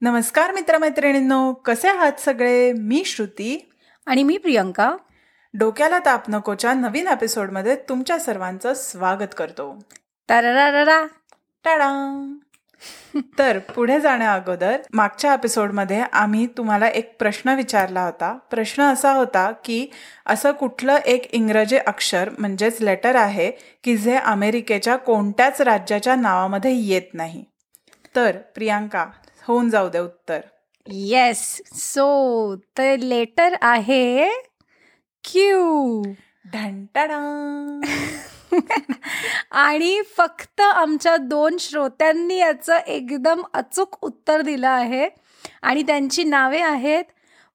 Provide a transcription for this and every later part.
नमस्कार मित्रमैत्रिणींनो कसे आहात सगळे? मी श्रुती. आणि मी प्रियंका. डोक्याला ताप नकोच्या नवीन एपिसोडमध्ये तुमच्या सर्वांचं स्वागत करतो. तररारा टाडा. तर पुढे जाण्या अगोदर मागच्या एपिसोडमध्ये आम्ही तुम्हाला एक प्रश्न विचारला होता. प्रश्न असा होता की असं कुठलं एक इंग्रजी अक्षर म्हणजेच लेटर आहे की जे अमेरिकेच्या कोणत्याच राज्याच्या नावामध्ये येत नाही. तर प्रियांका होऊन जाऊ दे उत्तर. येस सो तर लेटर आहे क्यू ढंटाडा आणि फक्त आमच्या दोन श्रोत्यांनी याचं एकदम अचूक उत्तर दिलं आहे. आणि त्यांची नावे आहेत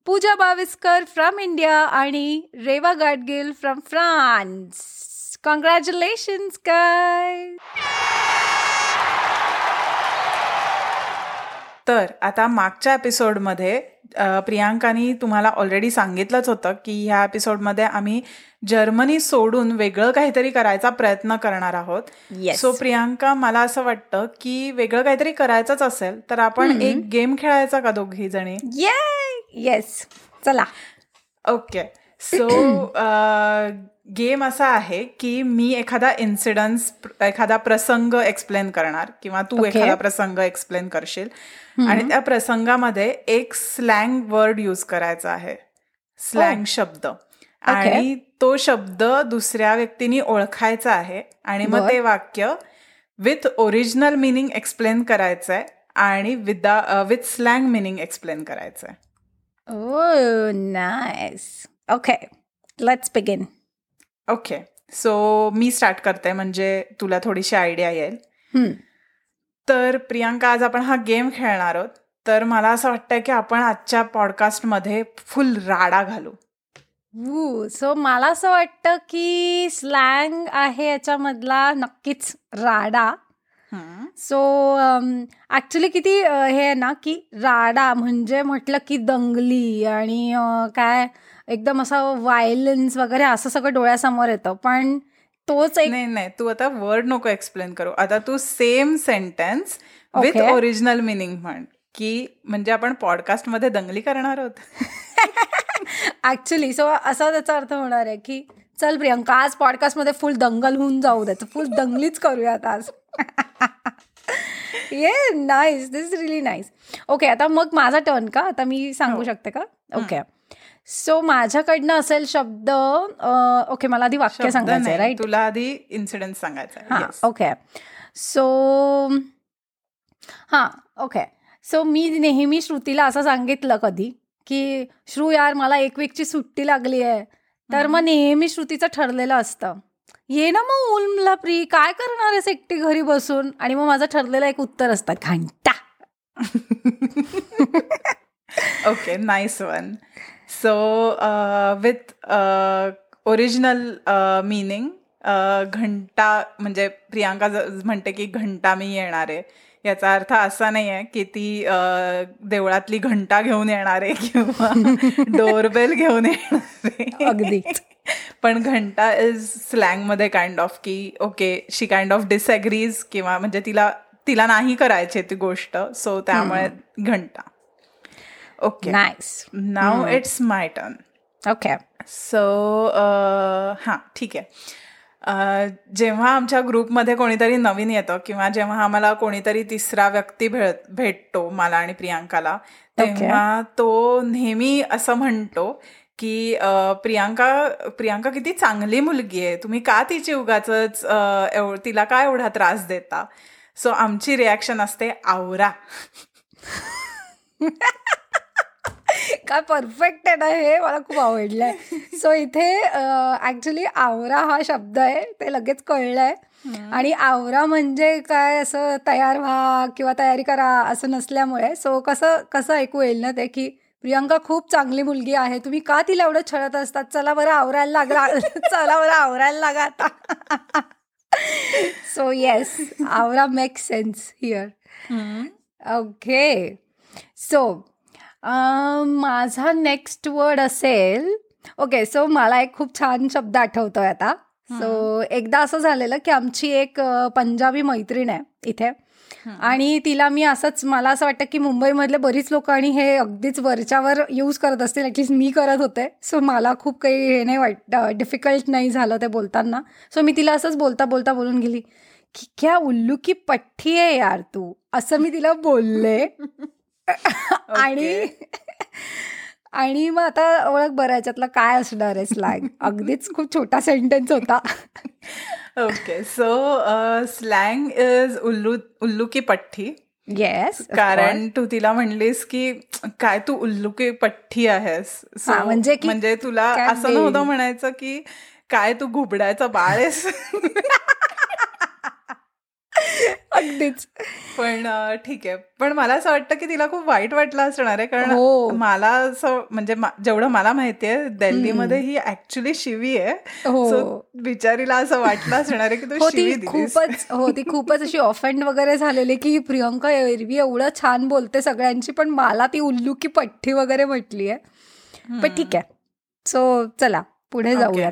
पूजा बाविस्कर फ्रॉम इंडिया आणि Reva Gadgil from France congratulations काय तर आता मागच्या एपिसोडमध्ये प्रियांकानी तुम्हाला ऑलरेडी सांगितलंच होतं की ह्या एपिसोडमध्ये आम्ही जर्मनी सोडून वेगळं काहीतरी करायचा प्रयत्न करणार आहोत. Yes. सो प्रियांका मला असं वाटतं की वेगळं काहीतरी करायचंच असेल तर आपण एक गेम खेळायचा का दोघी जणी ये येस चला. ओके सो गेम असा आहे की मी एखादा इन्सिडन्स एखादा प्रसंग एक्सप्लेन करणार किंवा तू Okay. एखादा प्रसंग एक्सप्लेन करशील. आणि त्या प्रसंगामध्ये एक स्लँग वर्ड यूज करायचा आहे. स्लँग शब्द. आणि तो शब्द दुसऱ्या व्यक्तीने ओळखायचा आहे आणि मग. ते वाक्य विथ ओरिजिनल मिनिंग एक्सप्लेन करायचं आहे आणि विदा विथ स्लँग मिनिंग एक्सप्लेन करायचं आहे Oh, nice. Okay, let's begin. Okay so me start करते म्हणजे तुला थोडीशी आयडिया येईल. Hmm. तर प्रियांका आज आपण हा गेम खेळणार आहोत. तर मला असं वाटतं की आपण आजच्या पॉडकास्टमध्ये फुल राडा घालू. So मला असं वाटतं की स्लँग आहे याच्यामधला नक्कीच राडा. सो ॲक्च्युली किती अ, हे आहे ना की राडा म्हणजे म्हटलं की दंगली आणि काय एकदम असं व्हायलन्स वगैरे असं सगळं डोळ्यासमोर येतं. पण तोच एक नाही नाही. तू आता वर्ड नको एक्सप्लेन करू. आता तू same sentence with. Original meaning म्हण. की म्हणजे आपण पॉडकास्टमध्ये दंगली करणार आहोत. ऍक्च्युली सो असा त्याचा अर्थ होणार आहे की चल प्रियंका आज पॉडकास्टमध्ये फुल दंगल होऊन जाऊ द्यायचं फुल दंगलीच करूयात आज. Yeah nice this is really nice okay आता मग माझा टर्न का? आता मी सांगू हो. शकते का? ओके सो माझ्याकडनं असेल शब्द ओके मला आधी वाक्य सांगायचं राईट तुला आधी इन्सिडेंट सांगायचा आहे. हां. ओके सो हां ओके सो मी नेहमी श्रुतीला असं सांगितलं कधी की श्रू यार मला एक वीकची सुट्टी लागली आहे. तर मग नेहमी श्रुतीचं ठरलेलं असतं. ये ना मग उलमला प्री काय करणार आहेस एकटी घरी बसून? आणि मग माझं ठरलेलं एक उत्तर असतं घंटा. Okay nice one so with original meaning घंटा म्हणजे प्रियांका म्हणते की घंटा मी येणार आहे. याचा अर्थ असा नाही आहे की ती देवळातली घंटा घेऊन येणार आहे किंवा डोरबेल घेऊन येणार आहे. अगदीच. पण घंटा इज स्लँगमध्ये काइंड ऑफ की okay she kind of disagrees किंवा म्हणजे तिला तिला नाही करायची ती गोष्ट. सो त्यामुळे घंटा. Okay nice now it's my turn okay so हां ठीक आहे. अ, जेव्हा आमच्या ग्रुपमध्ये कोणीतरी नवीन येतं किंवा जेव्हा आम्हाला कोणीतरी तिसरा व्यक्ती भेट भेटतो मला आणि प्रियांकाला तेव्हा तो नेहमी असं म्हणतो की प्रियांका प्रियांका किती चांगली मुलगी आहे. तुम्ही का तिची उगाच तिला काय एवढा त्रास देता? सो आमची रिॲक्शन असते आवरा. काय परफेक्ट आहे ना हे? मला खूप आवडलंय. सो इथे ऍक्च्युली आवरा हा शब्द आहे. ते लगेच कळलंय. आणि आवरा म्हणजे काय असं तयार व्हा किंवा तयारी करा असं नसल्यामुळे. सो कसं कसं ऐकू येईल ना ते की प्रियंका खूप चांगली मुलगी आहे. तुम्ही का तिला एवढं छळत असतात? चला बरं आवरायला लागला. चला बरं आवरायला लागा आता. सो येस आवरा make sense here okay so माझा नेक्स्ट वर्ड असेल ओके सो मला एक खूप छान शब्द आठवतोय आता. सो एकदा असं झालेलं की आमची एक पंजाबी मैत्रीण आहे इथे. आणि तिला मी असंच मला असं वाटतं की मुंबईमधले बरीच लोक आणि हे अगदीच वरच्यावर यूज करत असतील ॲटलिस्ट मी करत होते. सो मला खूप काही हे नाही वाट डिफिकल्ट नाही झालं ते बोलताना. सो मी तिला असंच बोलता बोलता बोलून गेली की क्या उल्लू की पठ्ठी आहे यार तू. असं मी तिला बोलले. आणि आणि मग आता ओळख बरं याच्यातलं काय असणार आहे स्लॅग? अगदीच खूप छोटा सेंटेन्स होता. ओके सो स्लँग इज उल्लू उल्लू की पठ्ठी येस कारण तू तिला म्हणलीस की काय तू उल्लू की पठ्ठी आहेस? म्हणजे म्हणजे तुला असं नव्हतं? म्हणायचं की काय तू घुबडायचं बाळ आहेस? अगदीच. पण ठीक आहे. पण मला असं वाटतं की तिला खूप वाईट वाटलं असणार आहे कारण हो. मला असं म्हणजे जेवढं मला माहितीये दिल्लीमध्ये ही ऍक्च्युली शिवी आहे. हो. So, बिचारीला असं वाटलं असणार आहे की तू हो शिवी खूपच हो ती खूपच अशी ऑफेंड वगैरे झालेली की प्रियंका एरवी एवढं छान बोलते सगळ्यांची पण मला ती उल्लू की पठ्ठी वगैरे म्हटली आहे. पण ठीक आहे. सो चला पुढे जाऊयात.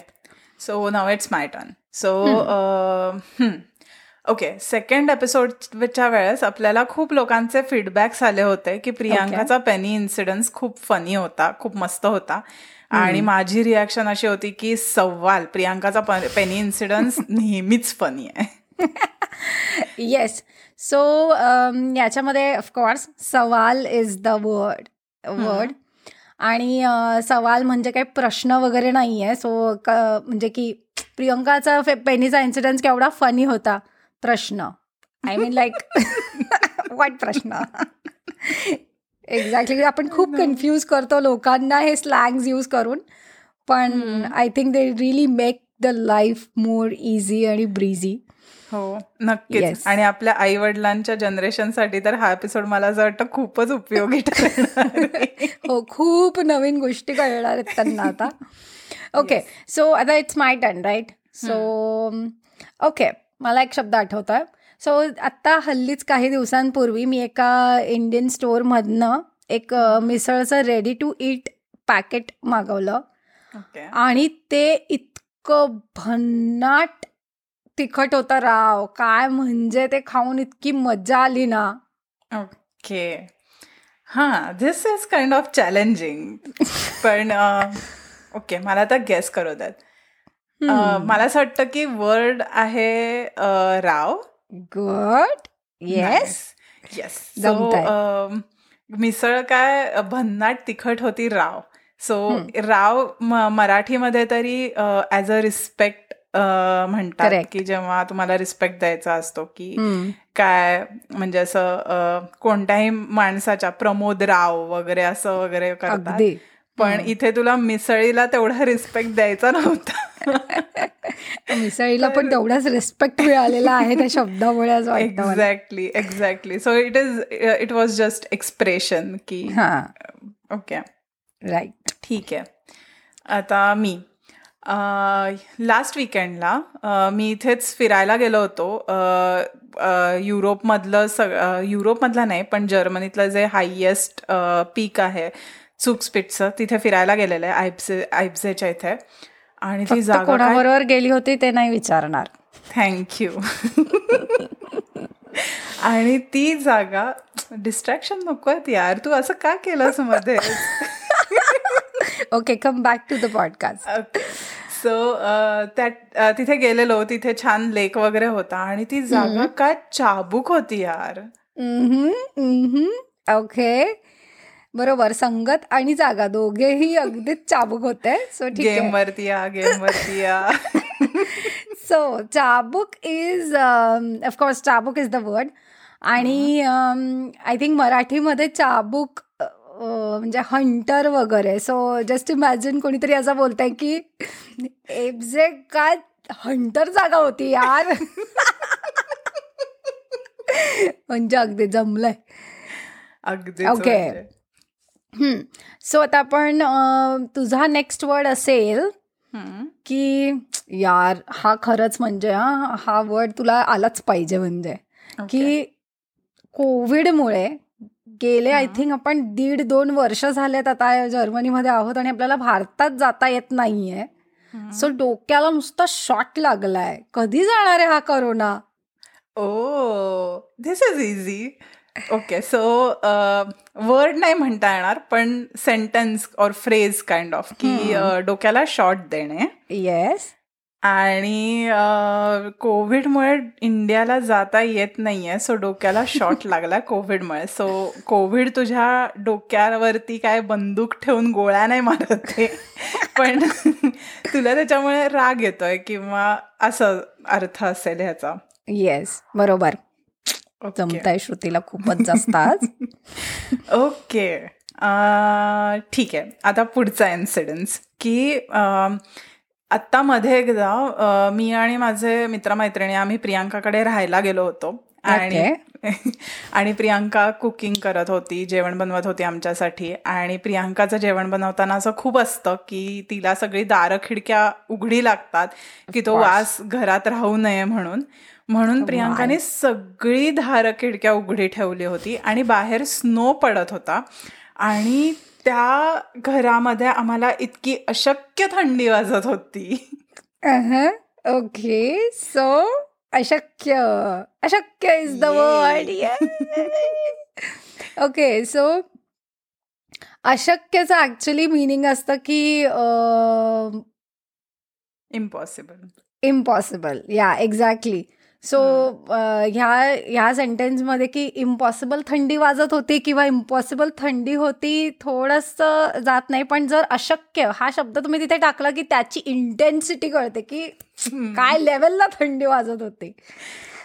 So now it's my turn so okay second एपिसोडच्या वेळेस आपल्याला खूप लोकांचे फीडबॅक्स आले होते की प्रियांकाचा पेनी इन्सिडन्स खूप फनी होता खूप मस्त होता. आणि माझी रिॲक्शन अशी होती की सव्वाल प्रियांकाचा पेनी इन्सिडन्स नेहमीच फनी आहे. येस सो याच्यामध्ये ऑफकोर्स सवाल इज द वर्ड वर्ड आणि सवाल म्हणजे काही प्रश्न वगैरे नाही आहे सो म्हणजे की प्रियंकाचा पेनीचा इन्सिडन्स केवढा फनी होता. प्रश्न. आय मीन लाईक वाईट प्रश्न? एक्झॅक्टली आपण खूप कन्फ्यूज करतो लोकांना हे स्लँग्स यूज करून. पण I think they really make the life more easy आणि ब्रीझी हो नक्कीच. Yes. आणि आपल्या आई वडिलांच्या जनरेशनसाठी तर हा एपिसोड मला असं वाटतं खूपच उपयोगी. हो खूप नवीन गोष्टी कळणार आहेत त्यांना आता. ओके सो आता it's my turn right so okay मला एक शब्द आठवत आहे सो आत्ता हल्लीच काही दिवसांपूर्वी मी एका इंडियन स्टोअरमधनं एक मिसळचं रेडी टू ईट पॅकेट मागवलं. ओके. आणि ते इतकं भन्नाट तिखट होतं राव. काय म्हणजे ते खाऊन इतकी मजा आली ना. ओके. हां this is kind of challenging पण ओके मला आता गेस करू द्यात. मला असं वाटतं की वर्ड आहे राव. गुड. येस. येस. मिसळ काय भन्नाट तिखट होती राव. सो राव मराठीमध्ये तरी ऍज अ रिस्पेक्ट म्हणतात. की जेव्हा तुम्हाला रिस्पेक्ट द्यायचा असतो की. काय म्हणजे असं कोणत्याही माणसाच्या प्रमोद राव वगैरे असं वगैरे करतात. पण इथे तुला मिसळीला तेवढा रिस्पेक्ट द्यायचा नव्हता. मिसळीला पण तेवढाच रिस्पेक्ट मिळालेला आहे त्या शब्दामुळे. Exactly exactly so it is it was just expression की हा. ओके राईट ठीक आहे. आता मी लास्ट विकेंडला मी इथेच फिरायला गेलो होतो. अ, युरोपमधलं सग युरोपमधलं नाही पण जर्मनीतलं जे हायेस्ट पीक आहे चुकस्पिटचं तिथे फिरायला गेलेलं आहे आयब्से आयब्सेच्या इथे. आणि ती जागा कोणाबरोबर गेली होती ते नाही विचारणार. थँक्यू आणि ती जागा डिस्ट्रॅक्शन नको आहेत यार तू असं का केलंसमध्ये okay come back to the podcast so त्या तिथे गेलेलो तिथे छान लेक वगैरे होता आणि ती जागा काय चाबूक होती यार. ओके बरोबर संगत आणि जागा दोघेही अगदीच चाबूक होते. सो ठीक गेम आहे वरती या गेम वरती या. सो चाबुक इज ऑफकोर्स चाबुक इज द वर्ड आणि आय थिंक मराठीमध्ये चाबुक म्हणजे हंटर वगैरे. सो जस्ट इमॅजिन कोणीतरी असं बोलतंय की एफजे काय हंटर जागा होती यार. म्हणजे अगदी जमलंय. अगदी Okay. सो आता आपण तुझा नेक्स्ट वर्ड असेल की यार हा खरंच म्हणजे हा हा वर्ड तुला आलाच पाहिजे म्हणजे. की कोविडमुळे गेले आय थिंक आपण दीड दोन वर्ष झालेत आता जर्मनीमध्ये आहोत आणि आपल्याला भारतात जाता येत नाहीये. सो डोक्याला नुसता शॉट लागलाय. कधी जाणार आहे हा corona oh this is easy okay so word नाही म्हणता येणार पण सेंटेन्स और फ्रेज काइंड ऑफ की अ, डोक्याला शॉट देणे. येस आणि कोविडमुळे इंडियाला जाता येत नाहीये सो डोक्याला शॉट लागला कोविडमुळे सो कोविड तुझ्या डोक्यावरती काय बंदूक ठेवून गोळ्या नाही मारत आहे पण तुला त्याच्यामुळे राग येतोय किंवा असं अर्थ असेल ह्याचा. येस बरोबर. जमताय श्रुतीला खूपच जास्त आज ओके ठीक आहे. आता पुढचा इन्सिडन्स की आत्ता मध्ये एकदा मी आणि माझे मित्रमैत्रिणी आम्ही प्रियांकाकडे राहायला गेलो होतो. आणि आणि प्रियांका कुकिंग करत होती जेवण बनवत होती आमच्यासाठी. आणि प्रियांकाचं जेवण बनवताना असं खूप असतं की तिला सगळी दारं खिडक्या उघडी लागतात की तो. वास घरात राहू नये म्हणून. म्हणून प्रियांकाने सगळी दारं खिडक्या उघडी ठेवली होती आणि बाहेर स्नो पडत होता. आणि त्या घरामध्ये आम्हाला इतकी अशक्य थंडी वाजत होती. ओके सो अशक्य. अशक्य is the word okay so अशक्यचं actually meaning असतं की इम्पॉसिबल इम्पॉसिबल या एक्झॅक्टली सो ह्या ह्या सेंटेन्समध्ये की इम्पॉसिबल थंडी वाजत होती किंवा इम्पॉसिबल थंडी होती थोडंसं जात नाही. पण जर अशक्य हा शब्द तुम्ही तिथे टाकला की त्याची इंटेन्सिटी कळते की काय लेवलला थंडी वाजत होती.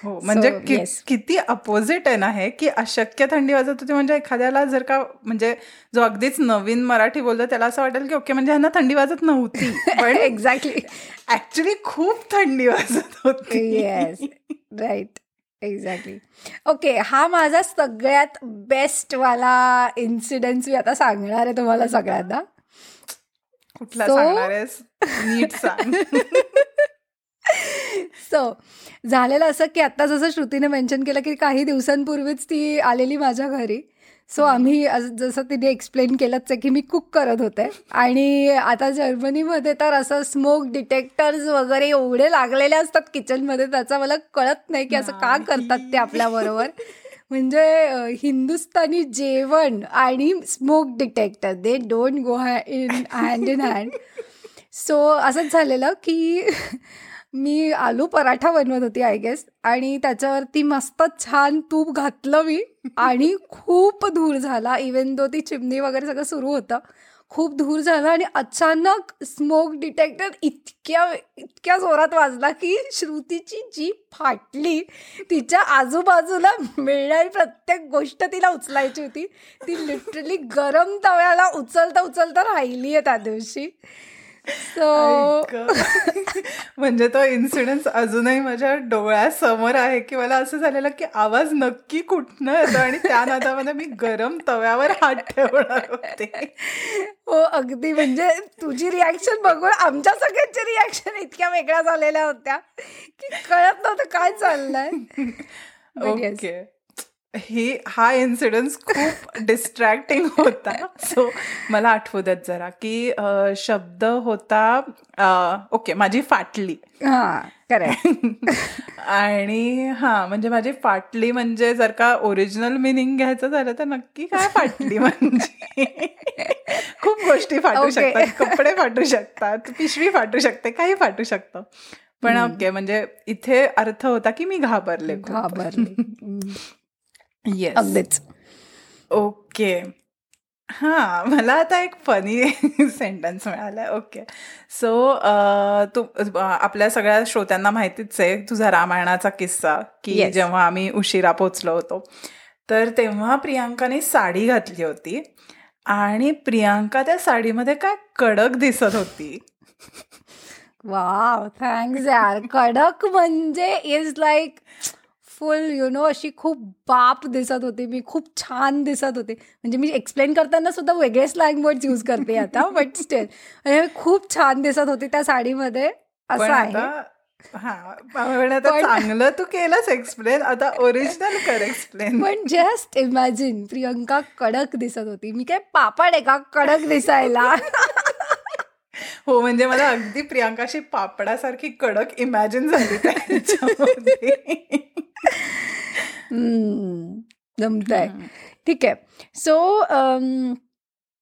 हो म्हणजे So, कि- yes. किती अपोजिट आहे ना हे की अशक्य थंडी वाजत होती म्हणजे एखाद्याला जर का म्हणजे जो अगदीच नवीन मराठी बोलतो त्याला असं वाटेल की ओके म्हणजे ह्यांना थंडी वाजत नव्हती. पण एक्झॅक्टली ऍक्च्युली खूप थंडी वाजत होती. येस राईट एक्झॅक्टली ओके हा माझा सगळ्यात बेस्ट वाला इन्सिडेंट मी आता सांगणार आहे तुम्हाला सगळ्यांना. कुठला So- सांगणार आहेस? नीट सांग. सो झालेलं असं की आता जसं श्रुतीने मेन्शन केलं की काही दिवसांपूर्वीच ती आलेली माझ्या घरी. सो आम्ही जसं तिने एक्सप्लेन केलंच आहे की मी कुक करत होते. आणि आता जर्मनीमध्ये तर असं स्मोक डिटेक्टर्स वगैरे एवढे लागलेले असतात किचनमध्ये त्याचा मला कळत नाही की असं का करतात ते आपल्याबरोबर म्हणजे अ, हिंदुस्थानी जेवण आणि smoke detector they don't go in hand in hand so असंच झालेलं की मी आलू पराठा बनवत होती आय गेस आणि त्याच्यावरती मस्त छान तूप घातलं मी. आणि खूप धूर झाला इवन दो ती चिमणी वगैरे सगळं सुरू होतं. खूप धूर झाला आणि अचानक स्मोक डिटेक्टर इतक्या इतक्या जोरात वाजला की श्रुतीची जी फाटली. तिच्या आजूबाजूला मिळणारी प्रत्येक गोष्ट तिला उचलायची होती. ती लिटरली गरम तव्याला उचलता उचलता राहिली आहे त्या दिवशी. सो. म्हणजे तो इन्सिडेन्स अजूनही माझ्या डोळ्यासमोर आहे की मला असं झालेलं की आवाज नक्की कुठनं येतो आणि त्या नादामध्ये मी गरम तव्यावर हात ठेवणार होते हो अगदी म्हणजे तुझी रिॲक्शन बघून आमच्या सगळ्यांच्या रिॲक्शन इतक्या वेगळ्या झालेल्या होत्या की कळत नव्हतं काय चाललंय. ओके ही हा इन्सिडन्स खूप डिस्ट्रॅक्टिंग होता. सो मला आठवू देत जरा की शब्द होता ओके माझी फाटली. हा आणि हा म्हणजे माझी फाटली म्हणजे जर का ओरिजिनल मिनिंग घ्यायचं झालं तर नक्की काय फाटली म्हणजे? खूप गोष्टी फाटू. शकतात. कपडे फाटू शकतात पिशवी फाटू शकते काही फाटू शकतं. पण ओके म्हणजे इथे अर्थ होता की मी घाबरले. घाबरले. येस अगदीच. ओके. हां मला आता एक फनी सेंटेन्स मिळालाय. ओके. सो तू आपल्या सगळ्या श्रोत्यांना माहितीच आहे तुझा रामायणाचा किस्सा की Yes. जेव्हा आम्ही उशिरा पोचलो होतो तर तेव्हा प्रियांकाने साडी घातली होती आणि प्रियांका त्या साडीमध्ये काय कडक दिसत होती. वाव थँक्स यार. कडक म्हणजे is like full you know अशी खूप बाप दिसत होती. मी खूप छान दिसत होते. म्हणजे मी एक्सप्लेन करताना सुद्धा वेगळे स्लँग वर्ड्स यूज करते आता बट स्टिल म्हणजे खूप छान दिसत होती त्या साडीमध्ये. असं आहे. हा चांगलं तू केलंच एक्सप्लेन आता ओरिजिनल कर एक्सप्लेन पण जस्ट इमॅजिन प्रियंका कडक दिसत होती. मी काय पापड आहे का? कडक दिसायला. हो म्हणजे मला अगदी प्रियांकाशी पापडासारखी कडक इमॅजिन झाली जमत आहे ठीक आहे. सो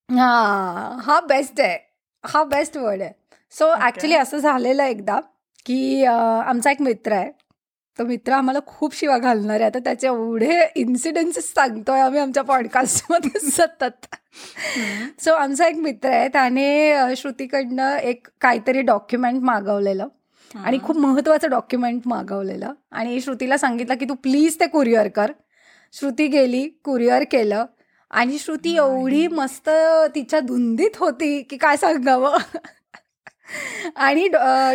हा हा बेस्ट आहे. हा बेस्ट वर्ड आहे. सो ऍक्च्युली असं झालेलं आहे एकदा की आमचा एक मित्र आहे. तो मित्र आम्हाला खूप शिवा घालणार आहे. आता त्याचे एवढे इन्सिडेंट्स सांगतोय आम्ही आमच्या पॉडकास्टमध्ये सतत. सो आमचा एक मित्र आहे. त्याने श्रुतीकडनं एक काहीतरी डॉक्युमेंट मागवलेलं. आणि खूप महत्वाचं डॉक्युमेंट मागवलेलं. आणि श्रुतीला सांगितलं की तू प्लीज ते कुरिअर कर. श्रुती गेली कुरिअर केलं. आणि श्रुती एवढी मस्त तिच्या धुंदीत होती की काय सांगावं? आणि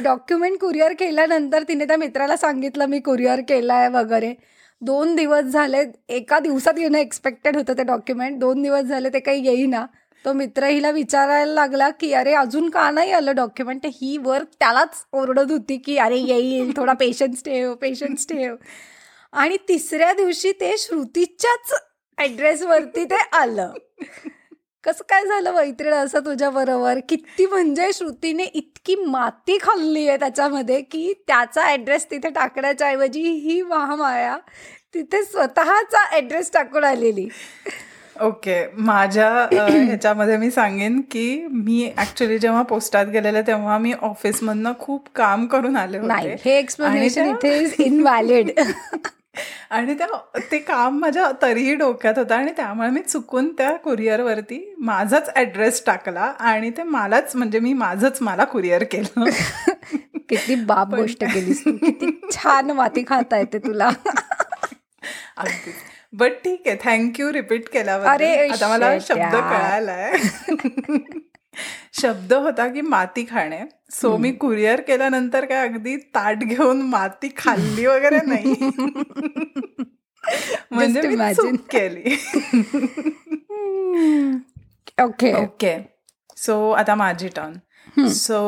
डॉक्युमेंट कुरिअर केल्यानंतर तिने त्या मित्राला सांगितलं मी कुरिअर केलाय वगैरे. दोन दिवस झाले एका दिवसात येणं एक्सपेक्टेड होतं ते डॉक्युमेंट दोन दिवस झाले ते काही येईना. तो मित्र हिला विचारायला लागला की अरे अजून का नाही आलं डॉक्युमेंट ही वर त्यालाच ओरडत होती की अरे येईल थोडा पेशन्स ठेव पेशन्स ठेव. आणि तिसऱ्या दिवशी ते श्रुतीच्याच ॲड्रेसवरती ते आलं. कसं काय झालं मैत्रीण असं तुझ्या बरोबर? किती म्हणजे श्रुतीने इतकी माती खाल्ली आहे त्याच्यामध्ये की त्याचा ऍड्रेस तिथे टाकण्याच्या ऐवजी ही महामाया तिथे स्वतःचा ऍड्रेस टाकून आलेली. ओके. माझ्या ह्याच्यामध्ये मी सांगेन की मी ऍक्च्युली जेव्हा पोस्टात गेलेले तेव्हा मी ऑफिसमधनं खूप काम करून आले होते. हे एक्सप्लेनेशन इथे इज इनव्हॅलिड आणि त्या ते काम माझ्या तरीही डोक्यात होतं आणि त्यामुळे मी चुकून त्या कुरिअरवरती माझाच ऍड्रेस टाकला आणि ते मलाच म्हणजे मी माझंच मला कुरिअर केलं. किती बाप गोष्ट केलीस किती छान माती खाता येते तुला. अगदी बट ठीक आहे. थँक्यू रिपीट केल्यावर अरे आता मला शब्द कळालाय. शब्द होता की माती खाणे. सो मी कुरिअर केल्यानंतर काय अगदी ताट घेऊन माती खाल्ली वगैरे नाही. म्हणजे मी केली. ओके ओके सो आता माझी टर्न सो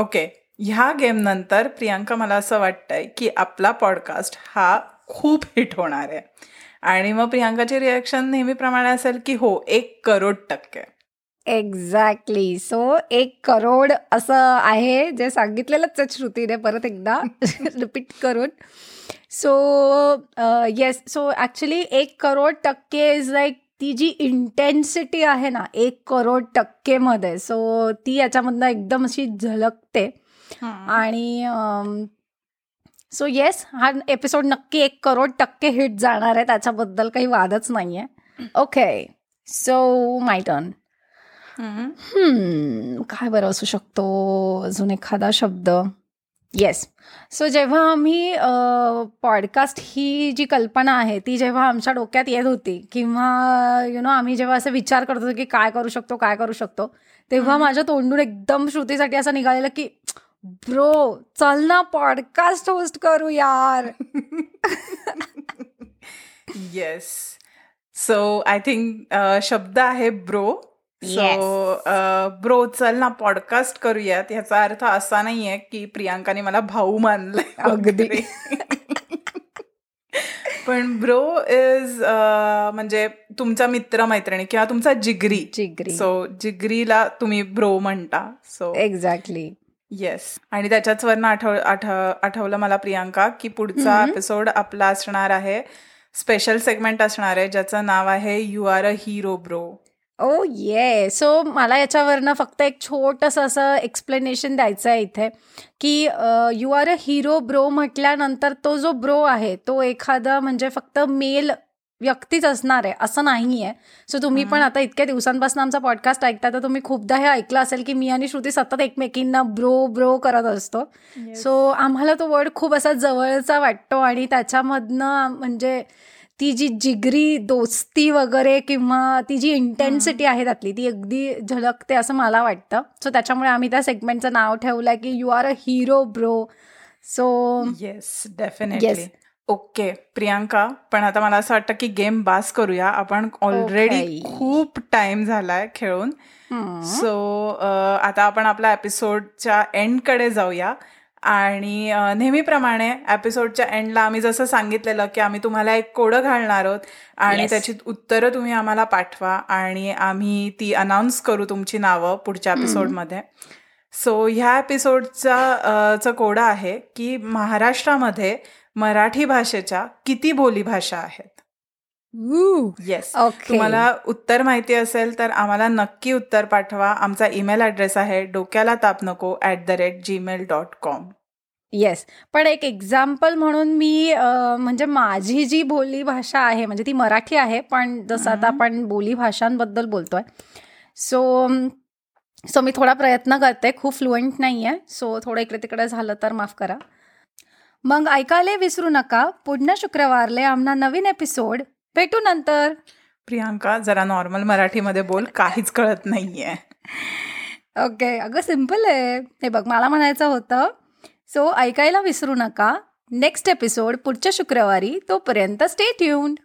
ओके ह्या गेम नंतर प्रियांका मला असं वाटतंय की आपला पॉडकास्ट हा खूप हिट होणार आहे. आणि मग प्रियांकाची रिॲक्शन नेहमीप्रमाणे असेल की हो एक करोड टक्के. एक्झॅक्टली सो एक करोड असं आहे जे सांगितलेलंच आहे श्रुतीने परत एकदा. रिपीट करून. सो येस सो ॲक्च्युली एक करोड टक्के इज लाईक ती जी इंटेन्सिटी आहे ना एक करोड टक्केमध्ये. सो ती याच्यामधनं एकदम अशी झलकते. आणि सो येस हा एपिसोड नक्की एक करोड टक्के हिट जाणार आहे. त्याच्याबद्दल काही वादच नाही आहे ओके सो माय टर्न काय बरं असू शकतो? अजून एखादा शब्द? येस सो जेव्हा आम्ही पॉडकास्ट ही जी कल्पना आहे ती जेव्हा आमच्या डोक्यात येत होती किंवा यु नो आम्ही जेव्हा असं विचार करत होतो की काय करू शकतो काय करू शकतो तेव्हा माझ्या तोंडून एकदम श्रुतीसाठी असं निघालेलं की ब्रो चल ना पॉडकास्ट होस्ट करू यार. येस सो आय थिंक शब्द आहे ब्रो सो ब्रो चल ना पॉडकास्ट करूयात. याचा अर्थ असा नाहीये की प्रियांकाने मला भाऊ मानलाय. अगदी. पण ब्रो इज म्हणजे तुमचा मित्र मैत्रिणी किंवा तुमचा जिगरी. जिगरी. सो जिगरीला तुम्ही ब्रो म्हणता. सो एक्झॅक्टली येस आणि त्याच्याच वरनं आठव आठवलं मला प्रियांका की पुढचा एपिसोड आपला असणार आहे. स्पेशल सेगमेंट असणार आहे ज्याचं नाव आहे you are a hero bro oh yeah so मला याच्यावरनं फक्त एक छोटंसं असं एक्सप्लेनेशन द्यायचं आहे इथे की you are a hero bro म्हटल्यानंतर तो जो ब्रो आहे तो एखादा म्हणजे फक्त मेल व्यक्तीच असणार आहे असं नाही आहे सो तुम्ही पण आता इतक्या दिवसांपासून आमचा पॉडकास्ट ऐकता तर तुम्ही खूपदा हे ऐकलं असेल की मी आणि श्रुती सतत एकमेकींना ब्रो ब्रो करत असतो. सो आम्हाला तो वर्ड खूप असा जवळचा वाटतो आणि त्याच्यामधनं म्हणजे ती जी जिगरी दोस्ती वगैरे किंवा ती जी इंटेन्सिटी आहे त्यातली ती अगदी झलकते असं मला वाटतं. सो त्याच्यामुळे आम्ही त्या सेगमेंटचं नाव ठेवलंय की you are a hero bro so yes definitely okay Priyanka पण आता मला असं वाटतं की गेम बास करूया. आपण ऑलरेडी खूप टाइम झालाय खेळून. सो आता आपण आपल्या एपिसोडच्या एंडकडे जाऊया. आणि नेहमीप्रमाणे एपिसोडच्या एंडला आम्ही जसं सांगितलेलं की आम्ही तुम्हाला एक कोडं घालणार आहोत आणि त्याची उत्तरं तुम्ही आम्हाला पाठवा आणि आम्ही ती अनाऊन्स करू तुमची नावं पुढच्या एपिसोडमध्ये. सो ह्या एपिसोडचा कोडं आहे की महाराष्ट्रामध्ये मराठी भाषेच्या किती बोलीभाषा आहेत? येस ओके तुम्हाला उत्तर माहिती असेल तर आम्हाला नक्की उत्तर पाठवा. आमचा ईमेल ॲड्रेस आहे डोक्याला ताप नको at the rate Gmail dot com yes पण एक एक्झाम्पल म्हणून मी म्हणजे माझी जी बोली भाषा आहे म्हणजे ती मराठी आहे पण जसं आता आपण बोली भाषांबद्दल बोलतोय. सो सो मी थोडा प्रयत्न करते. खूप फ्लुएंट नाही आहे सो थोडं इकडे तिकडे झालं तर माफ करा. मग ऐकायला विसरू नका. पुढच्या शुक्रवारले आमना नवीन एपिसोड भेटू नंतर. प्रियांका जरा नॉर्मल मराठीमध्ये बोल काहीच कळत नाहीये. ओके अगं सिंपल आहे. हे बघ मला म्हणायचं होतं सो ऐकायला विसरू नका. नेक्स्ट एपिसोड पुढच्या शुक्रवारी तोपर्यंत स्टे ट्यून्ड